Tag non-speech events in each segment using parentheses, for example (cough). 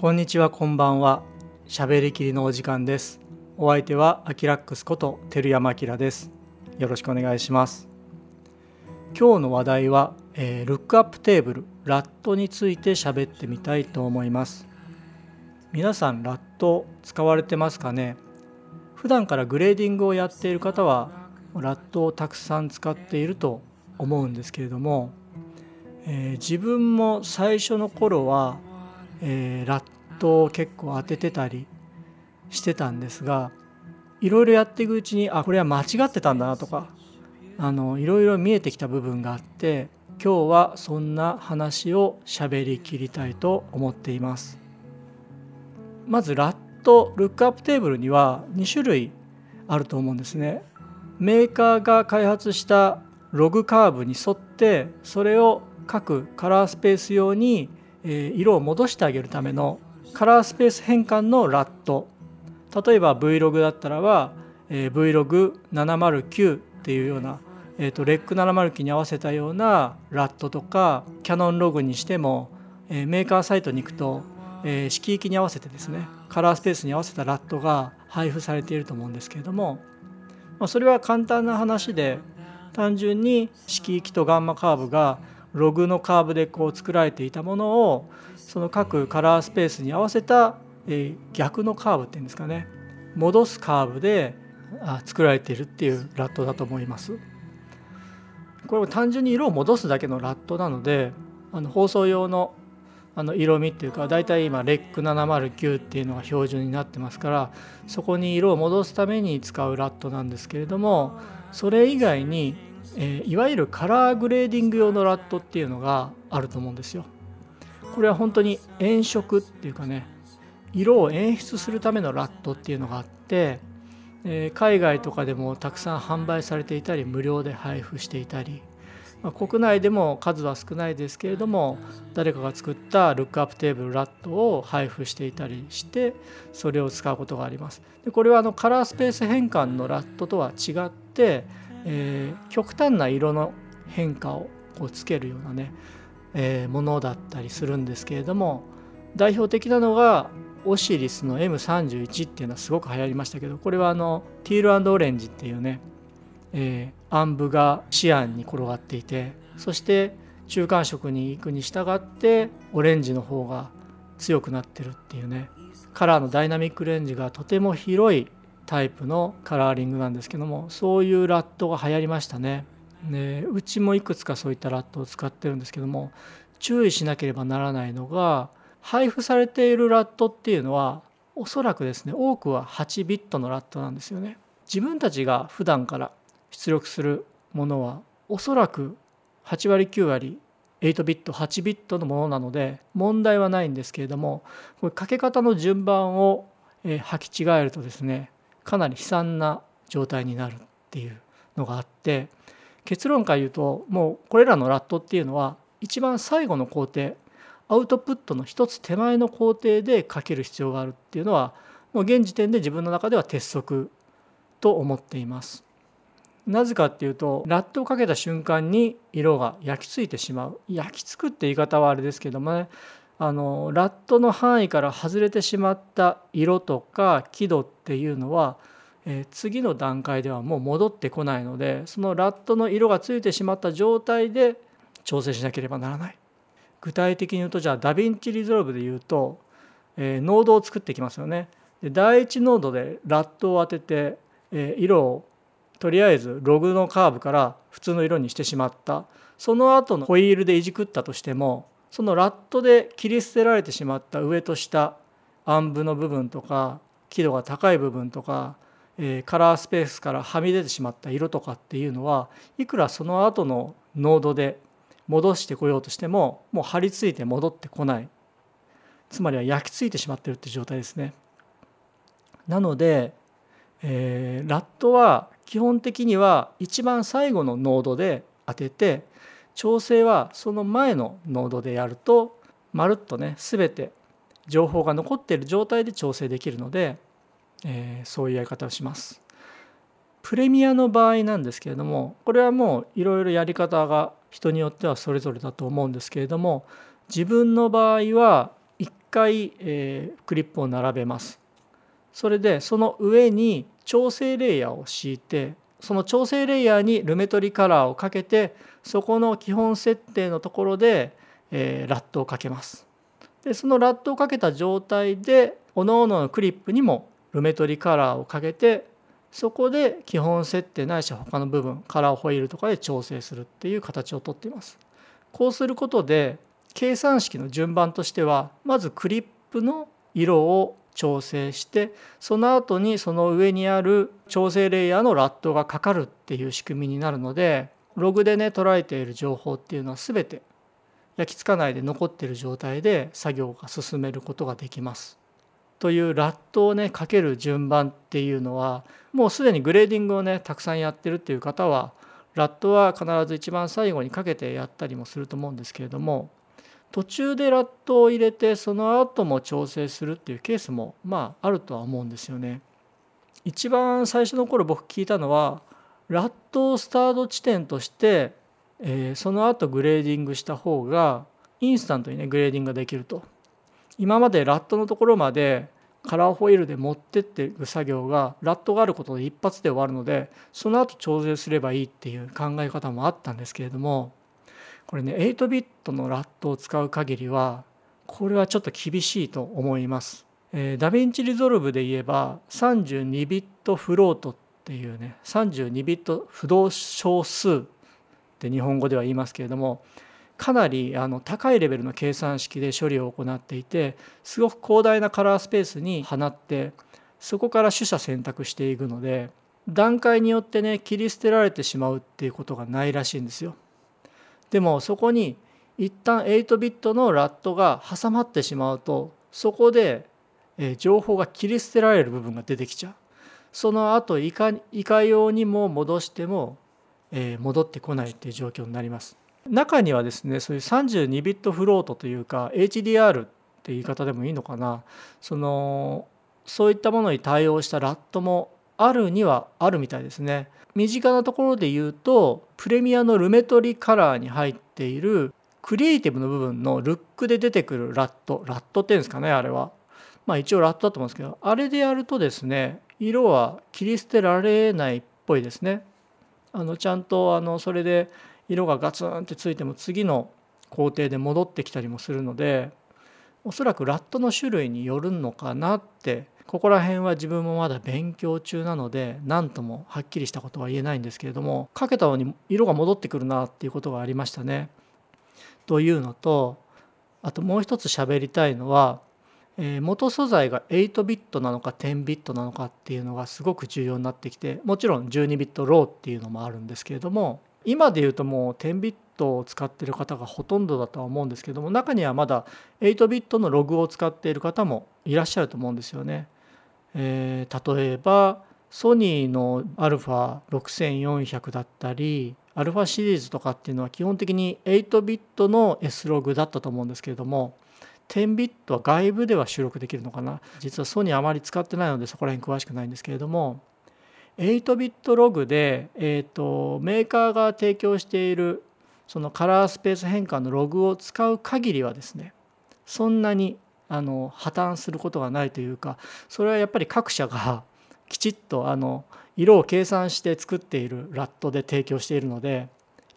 こんにちはこんばんは。喋りきりのお時間です。お相手はアキラックスこと照山明です。よろしくお願いします。今日の話題は、えー、ルックアップテーブル LUT について喋ってみたいと思います。皆さん LUT 使われてますかね？普段からグレーディングをやっている方は LUT をたくさん使っていると思うんですけれども、えー、自分も最初の頃はえー、ラットを結構当ててたりしてたんですがいろいろやっていくうちにあこれは間違ってたんだなとかあのいろいろ見えてきた部分があって今日はそんな話を喋りきりたいと思っています。まずラットルックアップテーブルには2種類あると思うんですね。メーカーが開発したログカーブに沿ってそれを各カラースペース用に色を戻してあげるためのカラースペース変換のラット。例えば Vlog だったらは Vlog709 っていうような、えー、とレック709に合わせたようなラットとかキャノンログにしても、えメーカーサイトに行くと、え色域に合わせてですねカラースペースに合わせたラットが配布されていると思うんですけれども、ま、それは簡単な話で単純に色域とガンマカーブがログのカーブでこう作られていたものをその各カラースペースに合わせた、え逆のカーブっていうんですかね戻すカーブで作られているっていうラットだと思います。これも単純に色を戻すだけのラットなのであの放送用のあの色味っていうか大体今レック709っていうのが標準になってますからそこに色を戻すために使うラットなんですけれどもそれ以外にえー、いわゆるカラーグレーディング用のラットっていうのがあると思うんですよ。これは本当に炎色っていうかね色を演出するためのラットっていうのがあって、えー、海外とかでもたくさん販売されていたり無料で配布していたり、まあ、国内でも数は少ないですけれども誰かが作ったルックアップテーブルラットを配布していたりしてそれを使うことがあります。でこれはあのカラースペース変換のラットとは違ってえー、極端な色の変化をこうつけるようなね、えー、ものだったりするんですけれども代表的なのがオシリスの M31 っていうのはすごく流行りましたけどこれはあのティールオレンジっていうね、えー、暗部がシアンに転がっていてそして中間色に行くに従ってオレンジの方が強くなってるっていうねカラーのダイナミックレンジがとても広いタイプのカラーリングなんですけどもそういうラットが流行りましたね。でうちもいくつかそういったラットを使ってるんですけども注意しなければならないのが配布されているラットっていうのはおそらくですね多くは8ビットのラットなんですよね。自分たちが普段から出力するものはおそらく8割9割8ビット8ビットのものなので問題はないんですけれどもこれかけ方の順番を履き違えるとですねかなり悲惨な状態になるっていうのがあって結論から言うともうこれらのラットっていうのは一番最後の工程アウトプットの一つ手前の工程でかける必要があるっていうのはもう現時点で自分の中では鉄則と思っています。なぜかっていうと LUT をかけた瞬間に色が焼き付いてしまう焼き付くって言い方はあれですけどもねあの LUT の範囲から外れてしまった色とか輝度っていうのは、えー、次の段階ではもう戻ってこないのでその LUT の色がついてしまった状態で調整しなければならない。具体的に言うとじゃあ DaVinci Resolve で言うと、えー、ノードを作ってきますよね。で第1ノードでラットを当てて、えー、色をとりあえずログのカーブから普通の色にしてしまったその後のホイールでいじくったとしてもそのラットで切り捨てられてしまった上と下暗部の部分とか輝度が高い部分とか、えー、カラースペースからはみ出てしまった色とかっていうのはいくらその後のノードで戻してこようとしてももう張り付いて戻ってこないつまりは焼き付いてしまってるって状態ですね。なので、えー、ラットは基本的には一番最後のノードで当てて調整はその前のノードでやるとまるっとね全て情報が残っている状態で調整できるので、えー、そういうやり方をします。プレミアの場合なんですけれどもこれはもういろいろやり方が人によってはそれぞれだと思うんですけれども自分の場合は一回、えー、クリップを並べますそれでその上に調整レイヤーを敷いてその調整レイヤーにルメトリカラーをかけてそこの基本設定のところで、えー、ラットをかけますでそのラットをかけた状態で各々のクリップにもルメトリカラーをかけてそこで基本設定ないし他の部分カラーホイールとかで調整するっていう形をとっています。こうすることで計算式の順番としてはまずクリップの色を調整してその後にその上にある調整レイヤーのラットがかかるっていう仕組みになるのでログでね捉えている情報っていうのは全て焼き付かないで残ってる状態で作業が進めることができます。という LUT をねかける順番っていうのはもうすでにグレーディングをねたくさんやってるっていう方は LUT は必ず一番最後にかけてやったりもすると思うんですけれども途中で LUT を入れてその後も調整するっていうケースもまああるとは思うんですよね。一番最初の頃僕聞いたのは LUT をスタート地点として、えー、その後グレーディングした方がインスタントにねグレーディングができると。今まで LUT のところまでカラーホイールで持ってっていく作業が LUT があることで一発で終わるのでその後調整すればいいっていう考え方もあったんですけれどもこれね8ビットの LUT を使う限りはこれはちょっと厳しいと思います。えー、 DaVinci Resolve で言えば32ビット float っていうね32ビット浮動小数って日本語では言いますけれどもかなりあの高いレベルの計算式で処理を行っていてすごく広大なカラースペースに放ってそこから取捨選択していくので段階によってね切り捨てられてしまうっていうことがないらしいんですよ。でもそこに一旦8ビットのラットが挟まってしまうとそこで情報が切り捨てられる部分が出てきちゃう。その後いかいかようにも戻しても戻ってこないっていう状況になります。中にはですねそういう32ビットフロートというか HDR って言い方でもいいのかなそのそういったものに対応したラットもあるにはあるみたいですね。身近なところで言うとプレミアのルメトリカラーに入っているクリエイティブの部分のルックで出てくるラットラットっていうんですかねあれは。まあ一応ラットだと思うんですけどあれでやるとですね色は切り捨てられないっぽいですね。あのちゃんとあのそれで色がガツンってついても次の工程で戻ってきたりもするのでおそらくラットの種類によるのかなってここら辺は自分もまだ勉強中なので何ともはっきりしたことは言えないんですけれどもかけたのに色が戻ってくるなっていうことがありましたね。というのとあともう一つ喋りたいのは、えー、元素材が8ビットなのか10ビットなのかっていうのがすごく重要になってきてもちろん12ビットローっていうのもあるんですけれども今で言うともう10ビットを使ってる方がほとんどだとは思うんですけども中にはまだ8ビットのログを使っている方もいらっしゃると思うんですよね。えー、例えばソニーの α6400 だったり α シリーズとかっていうのは基本的に8ビットの S ログだったと思うんですけれども10ビットは外部では収録できるのかな。実はソニーあまり使ってないのでそこら辺詳しくないんですけれども8ビットログで、えーと、メーカーが提供しているそのカラースペース変換のログを使う限りはですねそんなにあの破綻することがないというかそれはやっぱり各社が (laughs) きちっとあの色を計算して作っているラットで提供しているので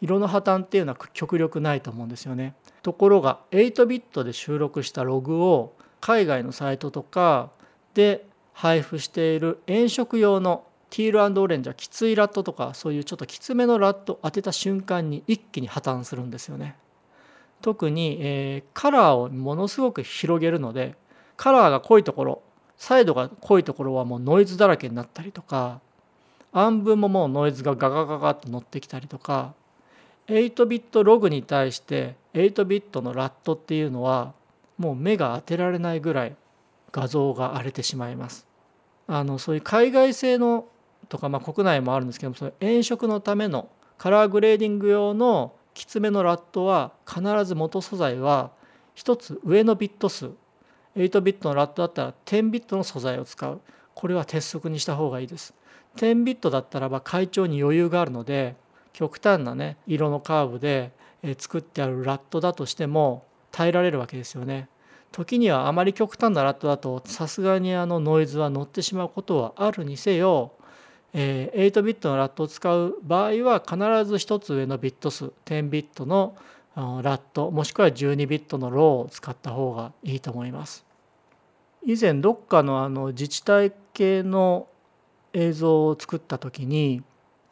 色の破綻っていうのは極力ないと思うんですよね。ところが8ビットで収録したログを海外のサイトとかで配布している炎色用のティールオレンジはきついラットとかそういうちょっときつめのラットを当てた瞬間に一気に破綻するんですよね。特に、えー、カラーをものすごく広げるのでカラーが濃いところサイドが濃いところはもうノイズだらけになったりとか暗分ももうノイズがガガガガッと乗ってきたりとか8ビットログに対して8ビットのラットっていうのはもう目が当てられないぐらい画像が荒れてしまいます。あのそういう海外製のとか、まあ、国内もあるんですけどもその炎色のためのカラーグレーディング用のきつめのラットは必ず元素材は1つ上のビット数。8ビットのラットだったら10ビットの素材を使う。これは鉄則にした方がいいです。10ビットだったらば会長に余裕があるので極端なね色のカーブで作ってあるラットだとしても耐えられるわけですよね。時にはあまり極端なラットだとさすがにあのノイズは乗ってしまうことはあるにせよ、えー、8ビットのラットを使う場合は必ず1つ上のビット数10ビットのラットもしくは12ビットのローを使った方がいいと思います。以前どっかのあの自治体系の映像を作った時に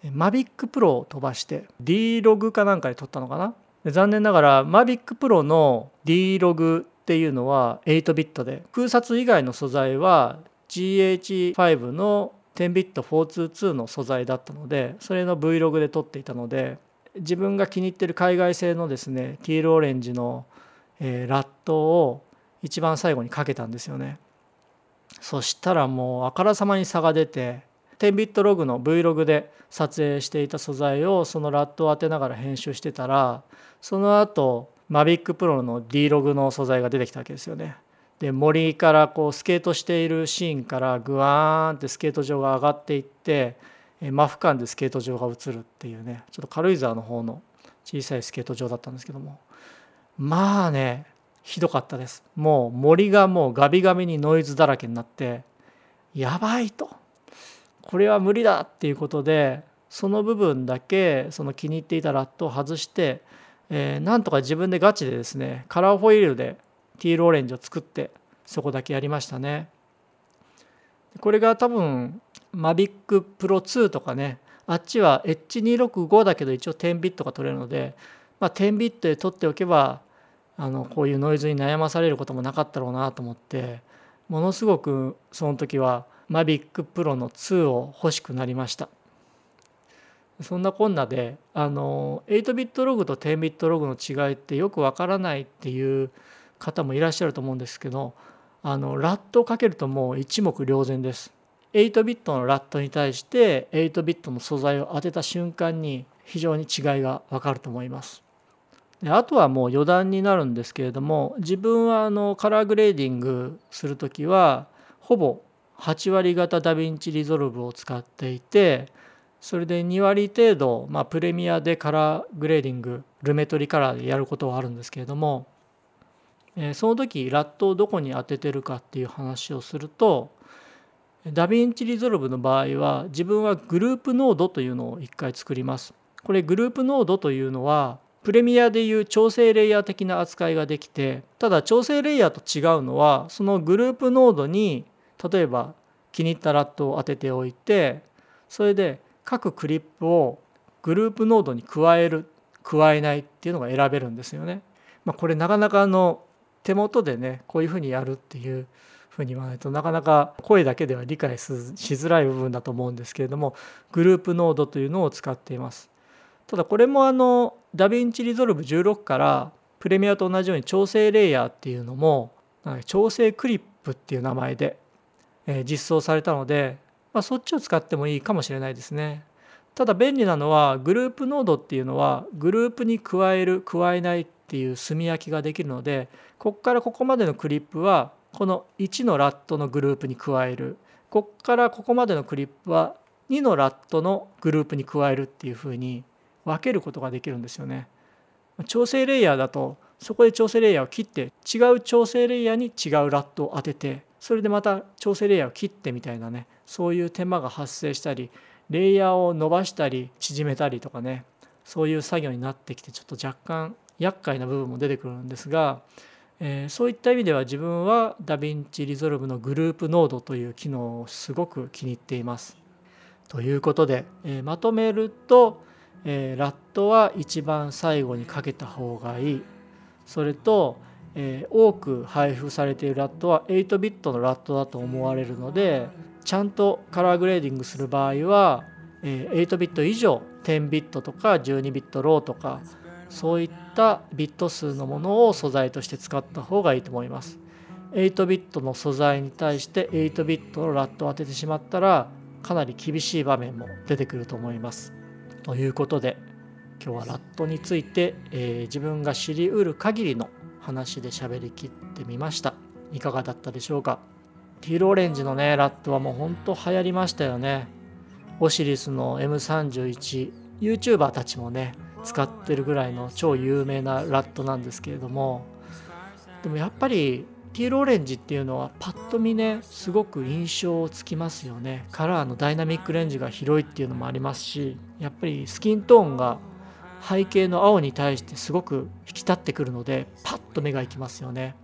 Mavic Pro を飛ばして D ログかなんかで撮ったのかな？残念ながら Mavic Pro の D ログっていうのは8ビットで空撮以外の素材は GH5 の10ビット422の素材だったのでそれの Vlog で撮っていたので自分が気に入ってる海外製のですねティールオレンジの、えラットを一番最後にかけたんですよねそしたらもうあからさまに差が出て10ビットログの Vlog で撮影していた素材をそのラットを当てながら編集してたらその後 Mavic Pro の D ログの素材が出てきたわけですよね。で森からこうスケートしているシーンからグワーンってスケート場が上がっていってマフ間でスケート場が映るっていうねちょっと軽井沢の方の小さいスケート場だったんですけども。まあねひどかったです。もう森がもうガビガビにノイズだらけになってやばいと。これは無理だっていうことでその部分だけその気に入っていたラットを外してえー、なんとか自分でガチでですねカラーホイールでティールオレンジを作ってそこだけやりましたね。これが多分 Mavic Pro 2とかねあっちは H265 だけど一応10ビットが取れるので、まあ、10ビットで取っておけばあのこういうノイズに悩まされることもなかったろうなと思ってものすごくその時は Mavic Pro の2を欲しくなりました。そんなこんなであの8ビットログと10ビットログの違いってよくわからないっていう方もいらっしゃると思うんですけどあのラットをかけるともう一目瞭然です。8ビットの LUT に対して8ビットの素材を当てた瞬間に非常に違いがわかると思います。であとはもう余談になるんですけれども自分はあのカラーグレーディングする時はほぼ8割方 DaVinci Resolve を使っていてそれで2割程度、まあ、プレミアでカラーグレーディング Lumetri Color でやることはあるんですけれども、え、その時 LUT をどこに当ててるかっていう話をするとDaVinci Resolve の場合は自分は group node というのを一回作ります。これ group node というのはプレミアでいう調整レイヤー的な扱いができてただ調整レイヤーと違うのはその group node に例えば気に入った LUT を当てておいてそれで各クリップを group node に加える加えないっていうのが選べるんですよね。まあ、これなかなかの手元でねこういうふうにやるっていうふうに言わないとなかなか声だけでは理解しづらい部分だと思うんですけれども group node というのを使っています。ただこれもあの DaVinci Resolve 16からプレミアと同じように調整レイヤーっていうのも調整クリップっていう名前で実装されたのでまあ、そっちを使ってもいいかもしれないですね。ただ便利なのは group node っていうのはグループに加える加えないっていう棲み分けができるのでここからここまでのクリップはこの1のラットのグループに加えるここからここまでのクリップは2のラットのグループに加えるっていうふうに分けることができるんですよね。調整レイヤーだとそこで調整レイヤーを切って違う調整レイヤーに違うラットを当ててそれでまた調整レイヤーを切ってみたいなねそういう手間が発生したりレイヤーを伸ばしたり縮めたりとかねそういう作業になってきてちょっと若干厄介な部分も出てくるんですが、えー、そういった意味では自分は DaVinci Resolve の group node という機能をすごく気に入っています。ということで、えー、まとめると、えー、 LUT は一番最後にかけた方がいいそれと、え多く配布されているラットは8ビットの LUT だと思われるのでちゃんとカラーグレーディングする場合はえ8ビット以上10ビットとか12ビットローとかそういったビット数のものを素材として使った方がいいと思います。8ビットの素材に対して8ビットのラットを当ててしまったらかなり厳しい場面も出てくると思います。ということで今日はラットについて、えー、自分が知りうる限りの話で喋りきってみました。いかがだったでしょうか？ティールオレンジのねラットはもうほんと流行りましたよねオシリスの M31YouTuber たちもね使ってるぐらいの超有名なラットなんですけれどもでもやっぱりティールオレンジっていうのはパッと見ねすごく印象つきますよね。カラーのダイナミックレンジが広いっていうのもありますしやっぱりスキントーンが背景の青に対してすごく引き立ってくるのでパッと目がいきますよね。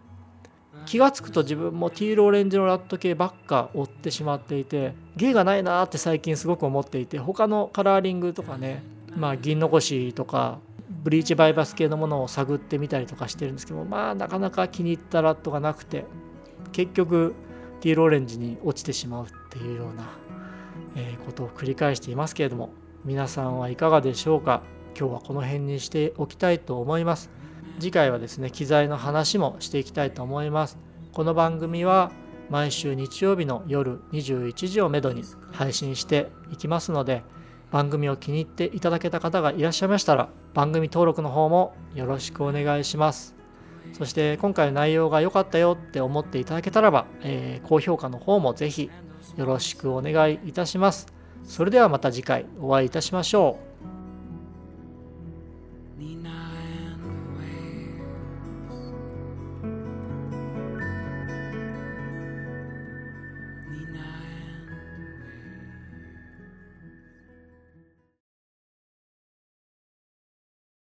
気が付くと自分もティールオレンジのラット系ばっか追ってしまっていて芸がないなって最近すごく思っていて他のカラーリングとかねまあ銀残しとかブリーチバイパス系のものを探ってみたりとかしてるんですけどまあなかなか気に入ったラットがなくて結局ティールオレンジに落ちてしまうっていうような、えことを繰り返していますけれども皆さんはいかがでしょうか？今日はこの辺にしておきたいと思います。次回はですね機材の話もしていきたいと思います。この番組は毎週日曜日の夜21時をめどに配信していきますので番組を気に入っていただけた方がいらっしゃいましたら番組登録の方もよろしくお願いします。そして今回の内容が良かったよって思っていただけたらば、えー、高評価の方もぜひよろしくお願いいたします。それではまた次回お会いいたしましょう。